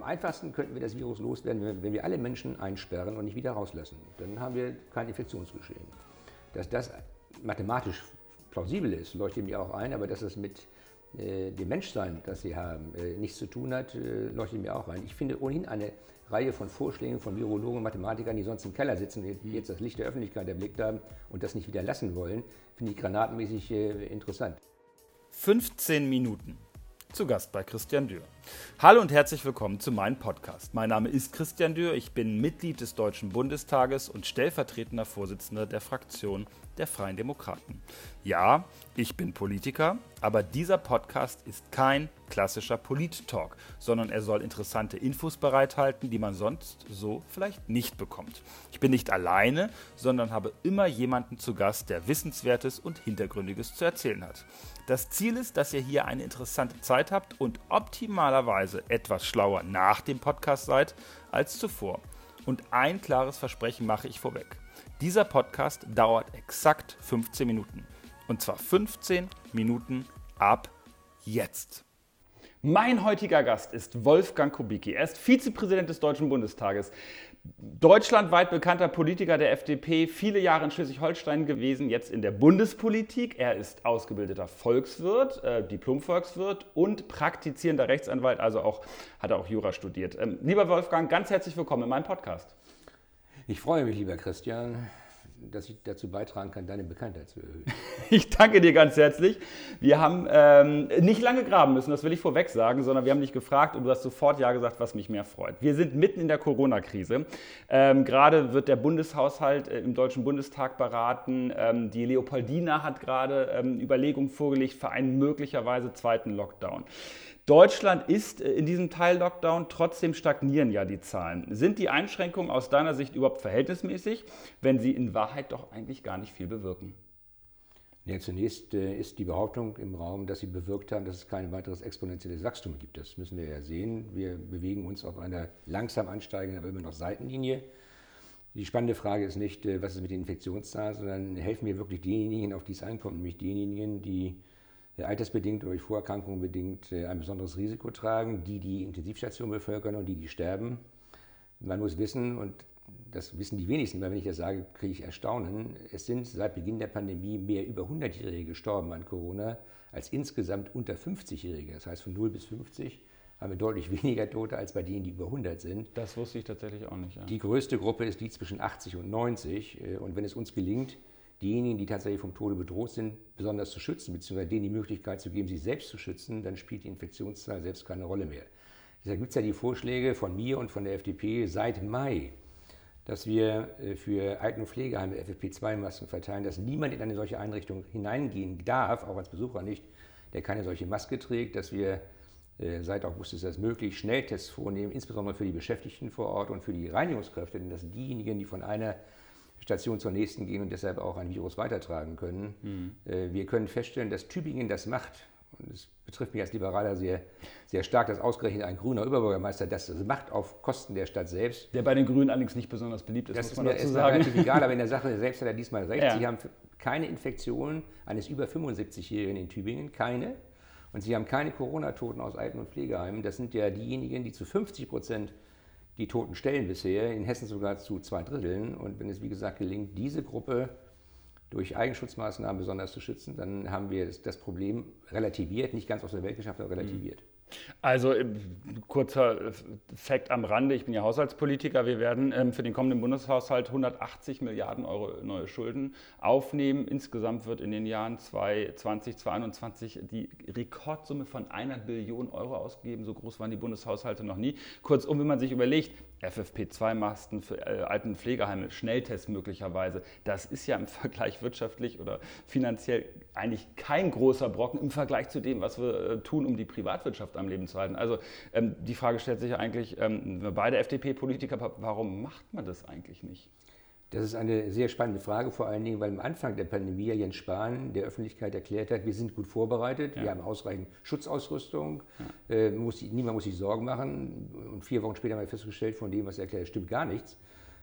am einfachsten könnten wir das Virus loswerden, wenn, wir alle Menschen einsperren und nicht wieder rauslassen. Dann haben wir kein Infektionsgeschehen. Dass das mathematisch plausibel ist, leuchtet mir auch ein, aber dass es mit äh, dem Menschsein, das sie haben, äh, nichts zu tun hat, äh, leuchtet mir auch ein. Ich finde ohnehin eine Reihe von Vorschlägen von Virologen und Mathematikern, die sonst im Keller sitzen, die jetzt das Licht der Öffentlichkeit erblickt haben und das nicht wieder lassen wollen, finde ich granatenmäßig interessant. 15 Minuten. Zu Gast bei Christian Dürr. Hallo und herzlich willkommen zu meinem Podcast. Mein Name ist Christian Dürr, ich bin Mitglied des Deutschen Bundestages und stellvertretender Vorsitzender der Fraktion der Freien Demokraten. Ja, ich bin Politiker, aber dieser Podcast ist kein klassischer Polit-Talk, sondern er soll interessante Infos bereithalten, die man sonst so vielleicht nicht bekommt. Ich bin nicht alleine, sondern habe immer jemanden zu Gast, der Wissenswertes und Hintergründiges zu erzählen hat. Das Ziel ist, dass ihr hier eine interessante Zeit habt und optimalerweise etwas schlauer nach dem Podcast seid als zuvor. Und ein klares Versprechen mache ich vorweg. Dieser Podcast dauert exakt 15 Minuten. Und zwar 15 Minuten ab jetzt. Mein heutiger Gast ist Wolfgang Kubicki. Er ist Vizepräsident des Deutschen Bundestages, deutschlandweit bekannter Politiker der FDP, viele Jahre in Schleswig-Holstein gewesen, jetzt in der Bundespolitik. Er ist ausgebildeter Volkswirt, äh, Diplom-Volkswirt und praktizierender Rechtsanwalt, also auch, hat er auch Jura studiert. Ähm, lieber Wolfgang, ganz herzlich willkommen in meinem Podcast. Ich freue mich, lieber Christian, dass ich dazu beitragen kann, deine Bekanntheit zu erhöhen. Ich danke dir ganz herzlich. Wir haben ähm, nicht lange graben müssen, das will ich vorweg sagen, sondern wir haben dich gefragt und du hast sofort Ja gesagt, was mich mehr freut. Wir sind mitten in der Corona-Krise. Ähm, gerade wird der Bundeshaushalt äh, im Deutschen Bundestag beraten. Ähm, die Leopoldina hat gerade ähm, Überlegungen vorgelegt für einen möglicherweise zweiten Lockdown. Deutschland ist äh, in diesem Teil-Lockdown, trotzdem stagnieren ja die Zahlen. Sind die Einschränkungen aus deiner Sicht überhaupt verhältnismäßig, wenn sie in Wahrheit doch eigentlich gar nicht viel bewirken? Ja, zunächst äh, ist die Behauptung im Raum, dass sie bewirkt haben, dass es kein weiteres exponentielles Wachstum gibt. Das müssen wir ja sehen. Wir bewegen uns auf einer langsam ansteigenden, aber immer noch Seitenlinie. Die spannende Frage ist nicht, äh, was ist mit den Infektionszahlen, sondern helfen mir wirklich diejenigen, auf die es ankommt, nämlich diejenigen, die altersbedingt oder durch Vorerkrankungen bedingt äh, ein besonderes Risiko tragen, die die Intensivstation bevölkern und die, die sterben. Man muss wissen, und das wissen die wenigsten, weil wenn ich das sage, kriege ich Erstaunen, es sind seit Beginn der Pandemie mehr über 100-Jährige gestorben an Corona als insgesamt unter 50-Jährige. Das heißt, von 0 bis 50 haben wir deutlich weniger Tote als bei denen, die über 100 sind. Das wusste ich tatsächlich auch nicht. Ja. Die größte Gruppe ist die zwischen 80 und 90. Äh, und wenn es uns gelingt, diejenigen, die tatsächlich vom Tode bedroht sind, besonders zu schützen, beziehungsweise denen die Möglichkeit zu geben, sich selbst zu schützen, dann spielt die Infektionszahl selbst keine Rolle mehr. Deshalb gibt es ja die Vorschläge von mir und von der FDP seit Mai, dass wir äh, für Alten- und Pflegeheime FFP2-Masken verteilen, dass niemand in eine solche Einrichtung hineingehen darf, auch als Besucher nicht, der keine solche Maske trägt, dass wir äh, Seit August ist das möglich, Schnelltests vornehmen, insbesondere für die Beschäftigten vor Ort und für die Reinigungskräfte, denn das sind diejenigen, die von einer Station zur nächsten gehen und deshalb auch ein Virus weitertragen können. Mhm. Äh, wir können feststellen, dass Tübingen das macht. Und es betrifft mich als Liberaler sehr, sehr stark, dass ausgerechnet ein grüner Überbürgermeister das macht auf Kosten der Stadt selbst. Der bei den Grünen allerdings nicht besonders beliebt ist, das muss man ist mir, dazu ist sagen. relativ egal, aber in der Sache selbst hat er diesmal recht. Ja. Sie haben keine Infektion eines über 75-Jährigen in Tübingen, keine. Und sie haben keine Corona-Toten aus Alten- und Pflegeheimen. Das sind ja diejenigen, die zu 50 Prozent die toten Stellen bisher, in Hessen sogar zu zwei Dritteln. Und wenn es, wie gesagt, gelingt, diese Gruppe durch Eigenschutzmaßnahmen besonders zu schützen, dann haben wir das Problem relativiert, nicht ganz aus der Welt geschafft, aber relativiert. Also äh, kurzer äh, Fakt am Rande, ich bin ja Haushaltspolitiker, wir werden ähm, für den kommenden Bundeshaushalt 180 Milliarden Euro neue Schulden aufnehmen. Insgesamt wird in den Jahren 2020, 2021 die Rekordsumme von einer Billion Euro ausgegeben. So groß waren die Bundeshaushalte noch nie. Kurzum, wenn man sich überlegt, FFP2-Masten für äh, alten Pflegeheime, Schnelltests möglicherweise. Das ist ja im Vergleich wirtschaftlich oder finanziell eigentlich kein großer Brocken im Vergleich zu dem, was wir äh, tun, um die Privatwirtschaft am Leben zu halten. Also ähm, die Frage stellt sich ja eigentlich, ähm, beide FDP-Politiker, warum macht man das eigentlich nicht? Das ist eine sehr spannende Frage, vor allen Dingen, weil am Anfang der Pandemie Jens Spahn der Öffentlichkeit erklärt hat, wir sind gut vorbereitet, ja. wir haben ausreichend Schutzausrüstung, ja. äh, muss, niemand muss sich Sorgen machen. Und vier Wochen später haben wir festgestellt, von dem, was er erklärt, stimmt gar nichts.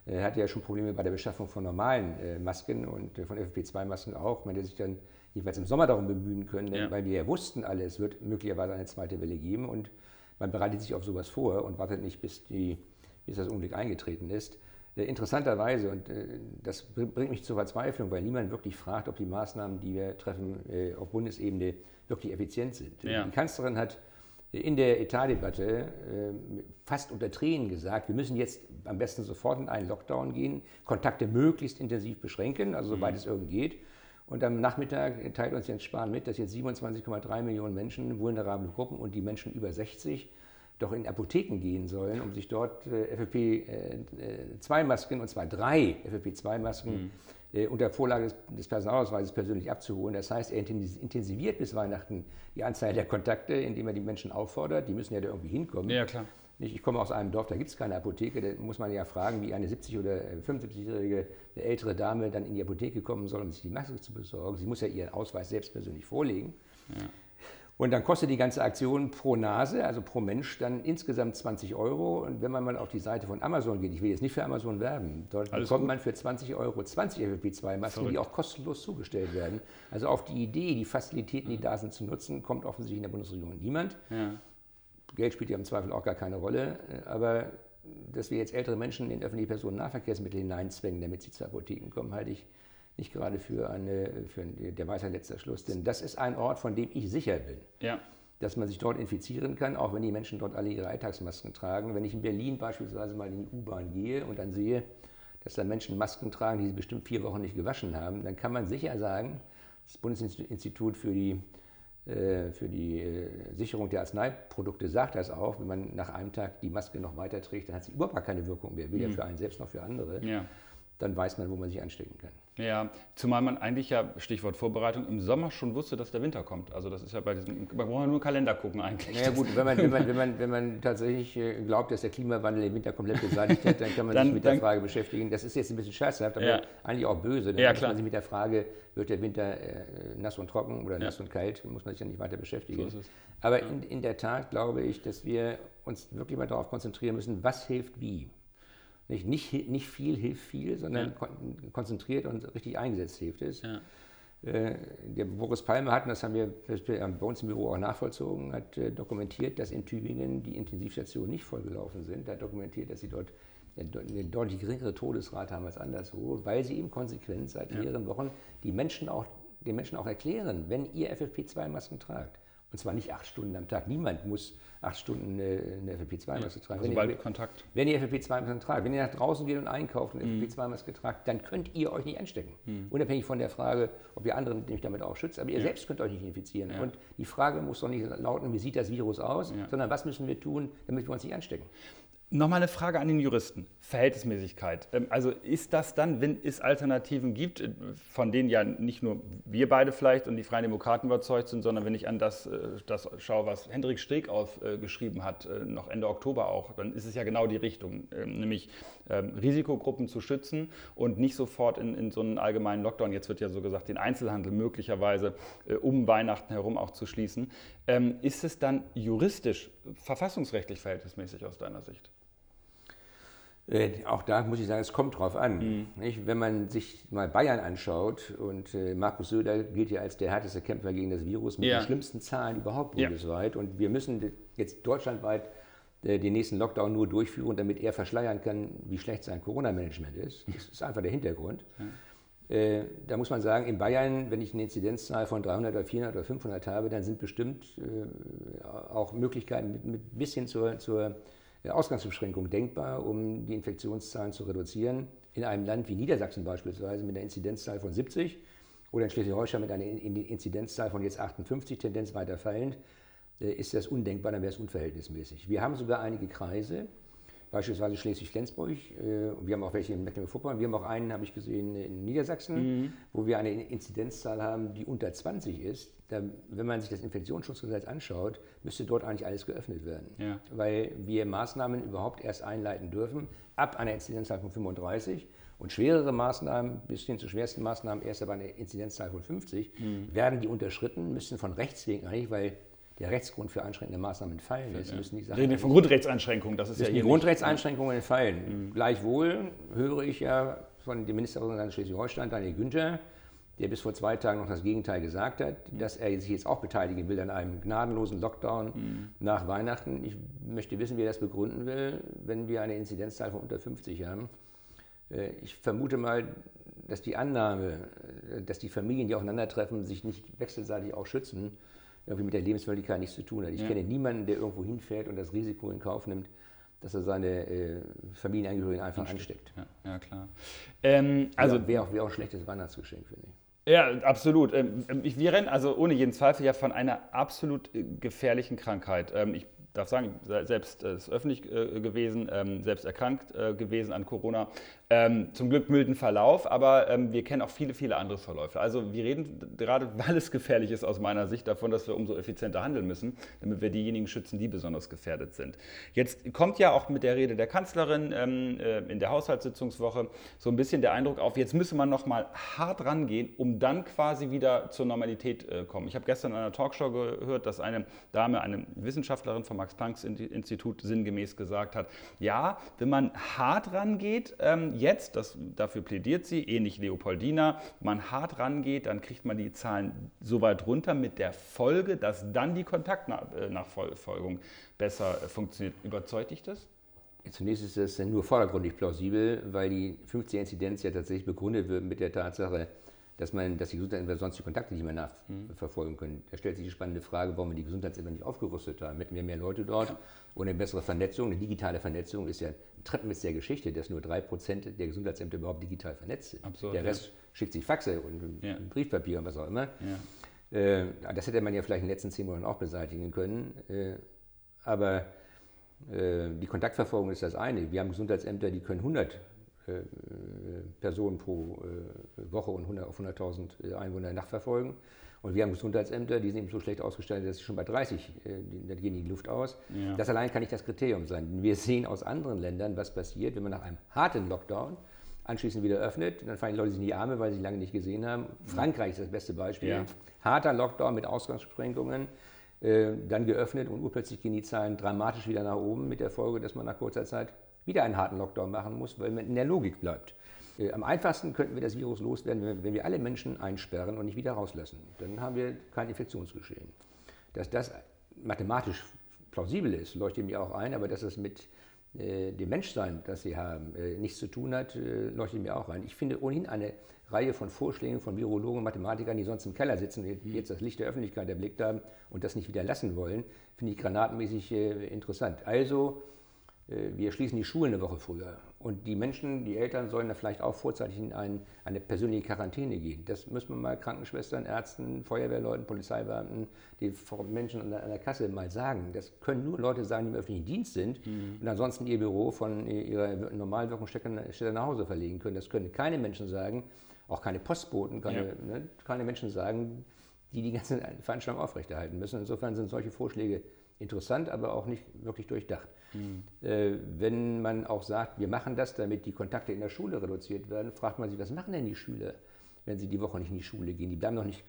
Er hatte ja schon Probleme bei der Beschaffung von normalen äh, Masken und äh, von FFP2-Masken auch. Man hätte sich dann jedenfalls im Sommer darum bemühen können, ja. weil wir ja wussten alle, es wird möglicherweise eine zweite Welle geben. Und man bereitet sich auf sowas vor und wartet nicht, bis, die, bis das Unglück eingetreten ist. Äh, interessanterweise, und äh, das bringt mich zur Verzweiflung, weil niemand wirklich fragt, ob die Maßnahmen, die wir treffen, äh, auf Bundesebene wirklich effizient sind. Ja. Die Kanzlerin hat in der Etatdebatte fast unter Tränen gesagt, wir müssen jetzt am besten sofort in einen Lockdown gehen, Kontakte möglichst intensiv beschränken, also soweit mhm. es irgend geht. Und am Nachmittag teilt uns Jens Spahn mit, dass jetzt 27,3 Millionen Menschen, vulnerable Gruppen und die Menschen über 60 doch in Apotheken gehen sollen, um sich dort äh, FFP2-Masken, äh, und zwar drei FFP2-Masken, mhm. äh, unter Vorlage des, des, Personalausweises persönlich abzuholen. Das heißt, er intensiviert bis Weihnachten die Anzahl der Kontakte, indem er die Menschen auffordert. Die müssen ja da irgendwie hinkommen. Ja, klar. Ich komme aus einem Dorf, da gibt es keine Apotheke. Da muss man ja fragen, wie eine 70- oder 75-jährige ältere Dame dann in die Apotheke kommen soll, um sich die Maske zu besorgen. Sie muss ja ihren Ausweis selbst persönlich vorlegen. Ja. Und dann kostet die ganze Aktion pro Nase, also pro Mensch, dann insgesamt 20 Euro. Und wenn man mal auf die Seite von Amazon geht, ich will jetzt nicht für Amazon werben, dort Alles bekommt gut. man für 20 Euro 20 FFP2-Masken, die auch kostenlos zugestellt werden. Also auf die Idee, die Facilitäten, die da sind, zu nutzen, kommt offensichtlich in der Bundesregierung niemand. Ja. Geld spielt ja im Zweifel auch gar keine Rolle. Aber dass wir jetzt ältere Menschen in öffentliche Personennahverkehrsmittel hineinzwängen, damit sie zu Apotheken kommen, halte ich nicht gerade für, eine, für der Weisheit letzter Schluss. Denn das ist ein Ort, von dem ich sicher bin. Ja. Dass man sich dort infizieren kann, auch wenn die Menschen dort alle ihre Alltagsmasken tragen. Wenn ich in Berlin beispielsweise mal in die U-Bahn gehe und dann sehe, dass da Menschen Masken tragen, die sie bestimmt vier Wochen nicht gewaschen haben, dann kann man sicher sagen, das Bundesinstitut für die, äh, für die äh, Sicherung der Arzneiprodukte sagt das auch, wenn man nach einem Tag die Maske noch weiter trägt, dann hat sie überhaupt keine Wirkung mehr, weder mhm. für einen selbst noch für andere. Ja. Dann weiß man, wo man sich anstecken kann. Ja, zumal man eigentlich ja, Stichwort Vorbereitung, im Sommer schon wusste, dass der Winter kommt. Also das ist ja bei diesem, man braucht ja nur Kalender gucken eigentlich. Ja gut, wenn man, wenn, man, wenn, man, wenn man tatsächlich äh, glaubt, dass der Klimawandel den Winter komplett beseitigt hat, dann kann man dann, sich mit dann, der Frage beschäftigen. Das ist jetzt ein bisschen scherzhaft, aber ja. eigentlich auch böse. Dann ja, muss man sich mit der Frage, wird der Winter äh, nass und trocken oder nass ja. und kalt, muss man sich ja nicht weiter beschäftigen. So aber in, in der Tat glaube ich, dass wir uns wirklich mal darauf konzentrieren müssen, was hilft wie. Nicht, nicht, nicht viel hilft viel, sondern ja. konzentriert und richtig eingesetzt hilft es. Ja. Äh, der Boris Palmer hat, und das haben wir bei uns im Büro auch nachvollzogen, hat äh, dokumentiert, dass in Tübingen die Intensivstationen nicht vollgelaufen sind. Er hat dokumentiert, dass sie dort eine deutlich geringere Todesrate haben als anderswo, weil sie eben konsequent seit mehreren Wochen die Menschen auch, den Menschen auch erklären, wenn ihr FFP2-Masken tragt, und zwar nicht acht Stunden am Tag. Niemand muss acht Stunden eine FFP2-Maske tragen. Also wenn ihr, Kontakt. Wenn ihr FFP2-Maske tragt, wenn ihr nach draußen geht und einkauft und mhm. FFP2-Maske tragt, dann könnt ihr euch nicht anstecken. Mhm. Unabhängig von der Frage, ob ihr andere nämlich damit auch schützt. Aber ihr ja. selbst könnt euch nicht infizieren. Ja. Und die Frage muss doch nicht lauten, wie sieht das Virus aus, ja. sondern was müssen wir tun, damit wir uns nicht anstecken. Nochmal eine Frage an den Juristen. Verhältnismäßigkeit. Ähm, also ist das dann, wenn es Alternativen gibt, äh, von denen ja nicht nur wir beide vielleicht und die Freien Demokraten überzeugt sind, sondern wenn ich an das, äh, das schaue, was Hendrik Streeck aufgeschrieben hat, äh, noch Ende Oktober auch, dann ist es ja genau die Richtung, ähm, nämlich ähm, Risikogruppen zu schützen und nicht sofort in, in so einen allgemeinen Lockdown, jetzt wird ja so gesagt, den Einzelhandel möglicherweise um Weihnachten herum auch zu schließen. Ist es dann juristisch, verfassungsrechtlich verhältnismäßig aus deiner Sicht? Äh, auch da muss ich sagen, es kommt drauf an. Mhm. Wenn man sich mal Bayern anschaut und äh, Markus Söder gilt ja als der härteste Kämpfer gegen das Virus mit ja. den schlimmsten Zahlen überhaupt bundesweit. Ja. Und wir müssen jetzt deutschlandweit äh, den nächsten Lockdown nur durchführen, damit er verschleiern kann, wie schlecht sein Corona-Management ist. Das ist einfach der Hintergrund. Äh, da muss man sagen, in Bayern, wenn ich eine Inzidenzzahl von 300 oder 400 oder 500 habe, dann sind bestimmt äh, auch Möglichkeiten mit, mit bis hin zur, zur Ausgangsbeschränkung denkbar, um die Infektionszahlen zu reduzieren. In einem Land wie Niedersachsen beispielsweise mit einer Inzidenzzahl von 70 oder in Schleswig-Holstein mit einer Inzidenzzahl von jetzt 58, Tendenz weiter fallend, äh, ist das undenkbar, dann wäre es unverhältnismäßig. Wir haben sogar einige Kreise, beispielsweise Schleswig-Flensburg, äh, wir haben auch welche in Mecklenburg-Vorpommern, wir haben auch einen, habe ich gesehen, in Niedersachsen, mhm. wo wir eine Inzidenzzahl haben, die unter 20 ist. Da, wenn man sich das Infektionsschutzgesetz anschaut, müsste dort eigentlich alles geöffnet werden. Ja. Weil wir Maßnahmen überhaupt erst einleiten dürfen ab einer Inzidenzzahl von 35 und schwerere Maßnahmen bis hin zu schwersten Maßnahmen erst ab einer Inzidenzzahl von 50 mhm. werden die unterschritten, müssen von Rechts wegen eigentlich, weil der Rechtsgrund für einschränkende Maßnahmen entfallen ist. Ja. Müssen die Sachen Reden wir von Grundrechtseinschränkungen, das ist ja Die Grundrechtseinschränkungen entfallen. Mhm. Gleichwohl höre ich ja von dem Ministerpräsidenten Schleswig-Holstein, Daniel Günther, der bis vor zwei Tagen noch das Gegenteil gesagt hat, dass er sich jetzt auch beteiligen will an einem gnadenlosen Lockdown mhm. nach Weihnachten. Ich möchte wissen, wie er das begründen will, wenn wir eine Inzidenzzahl von unter 50 haben. Äh, ich vermute mal, dass die Annahme, äh, dass die Familien, die aufeinandertreffen, sich nicht wechselseitig auch schützen, irgendwie mit der Lebenswirklichkeit nichts zu tun hat. Ich ja. kenne niemanden, der irgendwo hinfährt und das Risiko in Kauf nimmt, dass er seine äh, Familienangehörigen einfach ansteckt. Ja, ja klar. Ähm, also wäre auch, wär auch ein schlechtes Weihnachtsgeschenk, finde ich. Ja, absolut. Ähm, ähm, wir rennen also ohne jeden Zweifel ja von einer absolut äh, gefährlichen Krankheit. Ähm, ich darf sagen, selbst äh, ist öffentlich äh, gewesen, ähm, selbst erkrankt äh, gewesen an Corona. Ähm, zum Glück milden Verlauf, aber ähm, wir kennen auch viele, viele andere Verläufe. Also wir reden gerade, weil es gefährlich ist aus meiner Sicht davon, dass wir umso effizienter handeln müssen, damit wir diejenigen schützen, die besonders gefährdet sind. Jetzt kommt ja auch mit der Rede der Kanzlerin in der Haushaltssitzungswoche so ein bisschen der Eindruck auf, jetzt müsse man noch mal hart rangehen, um dann quasi wieder zur Normalität kommen. Ich habe gestern in einer Talkshow gehört, dass eine Dame, eine Wissenschaftlerin vom Max-Planck-Institut sinngemäß gesagt hat, ja, wenn man hart rangeht, ähm, jetzt, das, dafür plädiert sie, ähnlich Leopoldina, man hart rangeht, dann kriegt man die Zahlen so weit runter mit der Folge, dass dann die Kontaktnachfolgung besser funktioniert. Überzeugt dich das? Zunächst ist das nur vordergründig plausibel, weil die 50er-Inzidenz ja tatsächlich begründet wird mit der Tatsache, dass man, dass die Gesundheitsämter sonst die Kontakte nicht mehr nachverfolgen können. Da stellt sich die spannende Frage, warum wir die Gesundheitsämter nicht aufgerüstet haben. Hätten wir mehr Leute dort ja. und eine bessere Vernetzung, eine digitale Vernetzung ist ja ein Treppenwitz der Geschichte, dass nur drei Prozent der Gesundheitsämter überhaupt digital vernetzt sind. Absurd, der Rest ja. schickt sich Faxe und ja. Briefpapier und was auch immer. Äh, das hätte man ja vielleicht in den letzten zehn Monaten auch beseitigen können. Äh, aber äh, die Kontaktverfolgung ist das eine. Wir haben Gesundheitsämter, die können 100 äh, Personen pro äh, Woche und 100 auf 100.000 äh, Einwohner nachverfolgen. Und wir haben Gesundheitsämter, die sind eben so schlecht ausgestattet, dass sie schon bei 30, da gehen die Luft aus. Ja. Das allein kann nicht das Kriterium sein. Wir sehen aus anderen Ländern, was passiert, wenn man nach einem harten Lockdown anschließend wieder öffnet. Dann fallen die Leute sich in die Arme, weil sie lange nicht gesehen haben. Frankreich ist das beste Beispiel. Ja. Harter Lockdown mit Ausgangsbeschränkungen, dann geöffnet und urplötzlich gehen die Zahlen dramatisch wieder nach oben mit der Folge, dass man nach kurzer Zeit wieder einen harten Lockdown machen muss, weil man in der Logik bleibt. Äh, am einfachsten könnten wir das Virus loswerden, wenn wir alle Menschen einsperren und nicht wieder rauslassen. Dann haben wir kein Infektionsgeschehen. Dass das mathematisch plausibel ist, leuchtet mir auch ein, aber dass es mit äh, dem Menschsein, das sie haben, äh, nichts zu tun hat, äh, leuchtet mir auch ein. Ich finde ohnehin eine Reihe von Vorschlägen von Virologen und Mathematikern, die sonst im Keller sitzen und jetzt das Licht der Öffentlichkeit erblickt haben und das nicht wieder lassen wollen, finde ich granatenmäßig interessant. Also wir schließen die Schulen eine Woche früher. Und die Menschen, die Eltern sollen da vielleicht auch vorzeitig in ein, eine persönliche Quarantäne gehen. Das müssen wir mal Krankenschwestern, Ärzten, Feuerwehrleuten, Polizeibeamten, die Menschen an der, an der Kasse mal sagen. Das können nur Leute sagen, die im öffentlichen Dienst sind mhm. und ansonsten ihr Büro von ihrer normalen Wirkungsstätte nach Hause verlegen können. Das können keine Menschen sagen, auch keine Postboten, keine, ja. ne, keine Menschen sagen, die die ganze Veranstaltung aufrechterhalten müssen. Insofern sind solche Vorschläge interessant, aber auch nicht wirklich durchdacht. Mhm. Äh, wenn man auch sagt, wir machen das, damit die Kontakte in der Schule reduziert werden, fragt man sich, was machen denn die Schüler, wenn sie die Woche nicht in die Schule gehen? Die bleiben noch nicht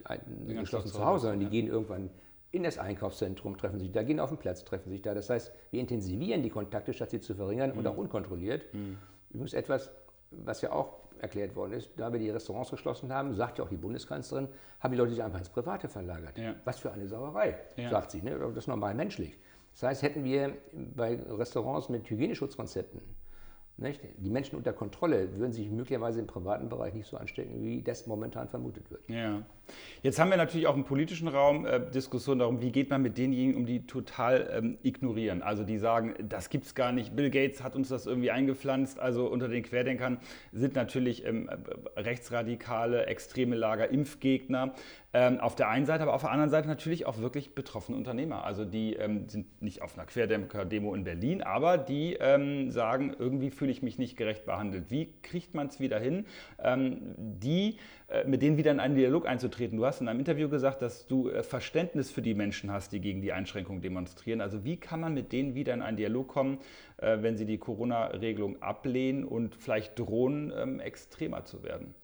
geschlossen zu Hause, sondern die gehen irgendwann in das Einkaufszentrum, treffen sich da, gehen auf den Platz, treffen sich da. Das heißt, wir intensivieren die Kontakte, statt sie zu verringern mhm. und auch unkontrolliert. Mhm. Übrigens etwas, was ja auch erklärt worden ist, da wir die Restaurants geschlossen haben, sagt ja auch die Bundeskanzlerin, haben die Leute sich einfach ins Private verlagert. Ja. Was für eine Sauerei, ja. sagt sie. Ne? Das ist normal menschlich. Das heißt, hätten wir bei Restaurants mit Hygieneschutzkonzepten nicht? Die Menschen unter Kontrolle würden sich möglicherweise im privaten Bereich nicht so anstecken, wie das momentan vermutet wird. Ja. Jetzt haben wir natürlich auch im politischen Raum äh, Diskussionen darum, wie geht man mit denjenigen um, die total ähm, ignorieren. Also die sagen, das gibt es gar nicht, Bill Gates hat uns das irgendwie eingepflanzt. Also unter den Querdenkern sind natürlich ähm, rechtsradikale, extreme Lager, Impfgegner. Ähm, auf der einen Seite, aber auf der anderen Seite natürlich auch wirklich betroffene Unternehmer. Also die ähm, sind nicht auf einer Querdenker-Demo in Berlin, aber die ähm, sagen, irgendwie fühle ich mich nicht gerecht behandelt. Wie kriegt man es wieder hin, ähm, die, äh, mit denen wieder in einen Dialog einzutreten? Du hast in einem Interview gesagt, dass du äh, Verständnis für die Menschen hast, die gegen die Einschränkungen demonstrieren. Also wie kann man mit denen wieder in einen Dialog kommen, äh, wenn sie die Corona-Regelung ablehnen und vielleicht drohen, ähm, extremer zu werden?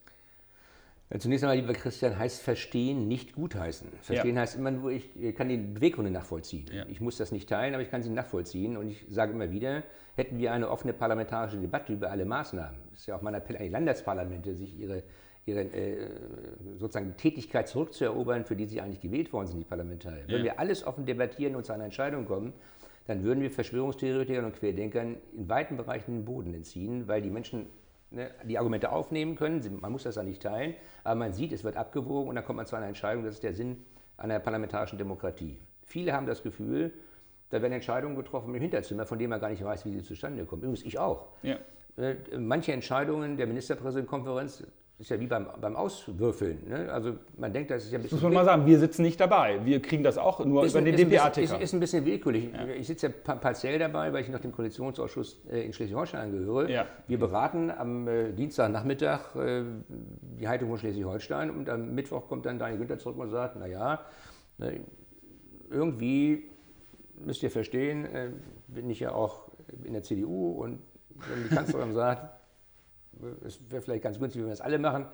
Zunächst einmal, lieber Christian, heißt verstehen nicht gutheißen. Verstehen ja. heißt immer nur, ich kann die Beweggründe nachvollziehen. Ja. Ich muss das nicht teilen, aber ich kann sie nachvollziehen. Und ich sage immer wieder, hätten wir eine offene parlamentarische Debatte über alle Maßnahmen, es ist ja auch mein Appell an die Landesparlamente, sich ihre ihre äh, sozusagen Tätigkeit zurückzuerobern, für die sie eigentlich gewählt worden sind, die Parlamentarier. Ja. Wenn wir alles offen debattieren und zu einer Entscheidung kommen, dann würden wir Verschwörungstheoretikern und Querdenkern in weiten Bereichen den Boden entziehen, weil die Menschen ne, die Argumente aufnehmen können. Man muss das ja nicht teilen, aber man sieht, es wird abgewogen und dann kommt man zu einer Entscheidung. Das ist der Sinn einer parlamentarischen Demokratie. Viele haben das Gefühl, da werden Entscheidungen getroffen im Hinterzimmer, von denen man gar nicht weiß, wie sie zustande kommen. Übrigens, ich auch. Ja. Äh, manche Entscheidungen der Ministerpräsidentenkonferenz ist ja wie beim, beim Auswürfeln. Ne? Also man denkt, das ist ja ein bisschen. Das muss man mal sagen, wir sitzen nicht dabei. Wir kriegen das auch nur ist, über den DPA-Ticker. Ist, ist, ein bisschen willkürlich. Ja. Ich sitze ja partiell dabei, weil ich noch dem Koalitionsausschuss äh, in Schleswig-Holstein angehöre. Ja. Wir beraten am äh, Dienstagnachmittag äh, die Haltung von Schleswig-Holstein und am Mittwoch kommt dann Daniel Günther zurück und sagt, naja, ne, irgendwie müsst ihr verstehen, äh, bin ich ja auch in der CDU und wenn die Kanzlerin sagt, es wäre vielleicht ganz günstig, wenn wir das alle machen,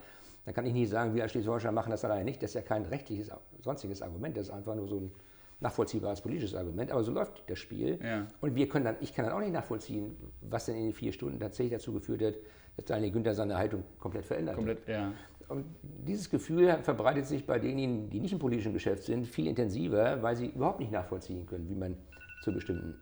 dann kann ich nicht sagen, wir als Schleswig-Holstein machen das alleine nicht. Das ist ja kein rechtliches, sonstiges Argument, das ist einfach nur so ein nachvollziehbares politisches Argument. Aber so läuft das Spiel. Ja. Und wir können dann, ich kann dann auch nicht nachvollziehen, was denn in den vier Stunden tatsächlich dazu geführt hat, dass Daniel Günther seine Haltung komplett verändert komplett, hat. Ja. Und dieses Gefühl verbreitet sich bei denjenigen, die nicht im politischen Geschäft sind, viel intensiver, weil sie überhaupt nicht nachvollziehen können, wie man zu bestimmten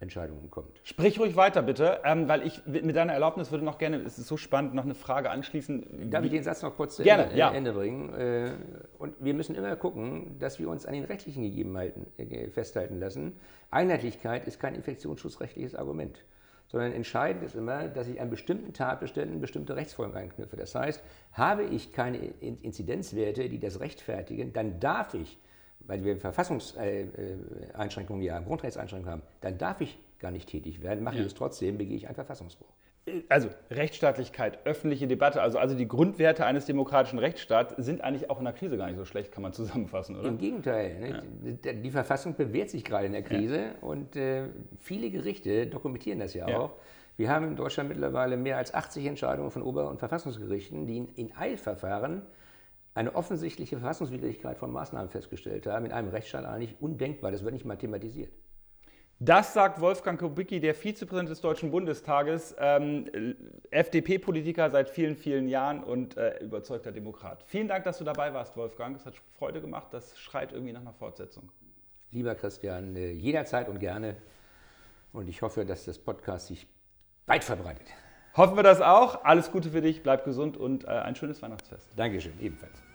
Entscheidungen kommt. Sprich ruhig weiter, bitte, ähm, weil ich mit deiner Erlaubnis würde noch gerne, es ist so spannend, noch eine Frage anschließen. Darf ich den Satz noch kurz gerne, zu Ende, ja. Ende bringen? Äh, und wir müssen immer gucken, dass wir uns an den rechtlichen Gegebenheiten äh, festhalten lassen. Einheitlichkeit ist kein infektionsschutzrechtliches Argument sondern entscheidend ist immer, dass ich an bestimmten Tatbeständen bestimmte Rechtsfolgen einknüpfe. Das heißt, habe ich keine Inzidenzwerte, die das rechtfertigen, dann darf ich, weil wir Verfassungseinschränkungen ja, Grundrechtseinschränkungen haben, dann darf ich gar nicht tätig werden, mache ja. ich es trotzdem, begehe ich einen Verfassungsbruch also Rechtsstaatlichkeit, öffentliche Debatte, also, also die Grundwerte eines demokratischen Rechtsstaats sind eigentlich auch in der Krise gar nicht so schlecht, kann man zusammenfassen, oder? Im Gegenteil. Ja. Die Verfassung bewährt sich gerade in der Krise ja. und äh, viele Gerichte dokumentieren das ja, ja, auch. Wir haben in Deutschland mittlerweile mehr als 80 Entscheidungen von Ober- und Verfassungsgerichten, die in, in Eilverfahren eine offensichtliche Verfassungswidrigkeit von Maßnahmen festgestellt haben. In einem Rechtsstaat eigentlich undenkbar. Das wird nicht mal thematisiert. Das sagt Wolfgang Kubicki, der Vizepräsident des Deutschen Bundestages, ähm, FDP-Politiker seit vielen, vielen Jahren und äh, überzeugter Demokrat. Vielen Dank, dass du dabei warst, Wolfgang. Es hat Freude gemacht. Das schreit irgendwie nach einer Fortsetzung. Lieber Christian, äh, jederzeit und gerne. Und ich hoffe, dass das Podcast sich weit verbreitet. Hoffen wir das auch. Alles Gute für dich, bleib gesund und äh, ein schönes Weihnachtsfest. Dankeschön, ebenfalls.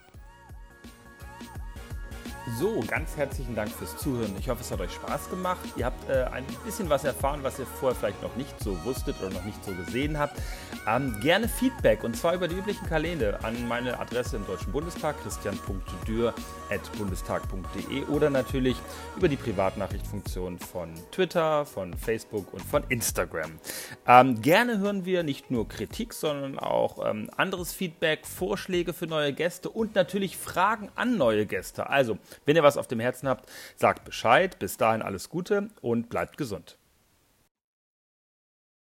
So, ganz herzlichen Dank fürs Zuhören. Ich hoffe, es hat euch Spaß gemacht. Ihr habt äh, ein bisschen was erfahren, was ihr vorher vielleicht noch nicht so wusstet oder noch nicht so gesehen habt. Ähm, gerne Feedback und zwar über die üblichen Kanäle an meine Adresse im Deutschen Bundestag, christian.dürr.bundestag.de oder natürlich über die Privatnachrichtfunktion von Twitter, von Facebook und von Instagram. Ähm, gerne hören wir nicht nur Kritik, sondern auch ähm, anderes Feedback, Vorschläge für neue Gäste und natürlich Fragen an neue Gäste. Also wenn ihr was auf dem Herzen habt, sagt Bescheid. Bis dahin alles Gute und bleibt gesund.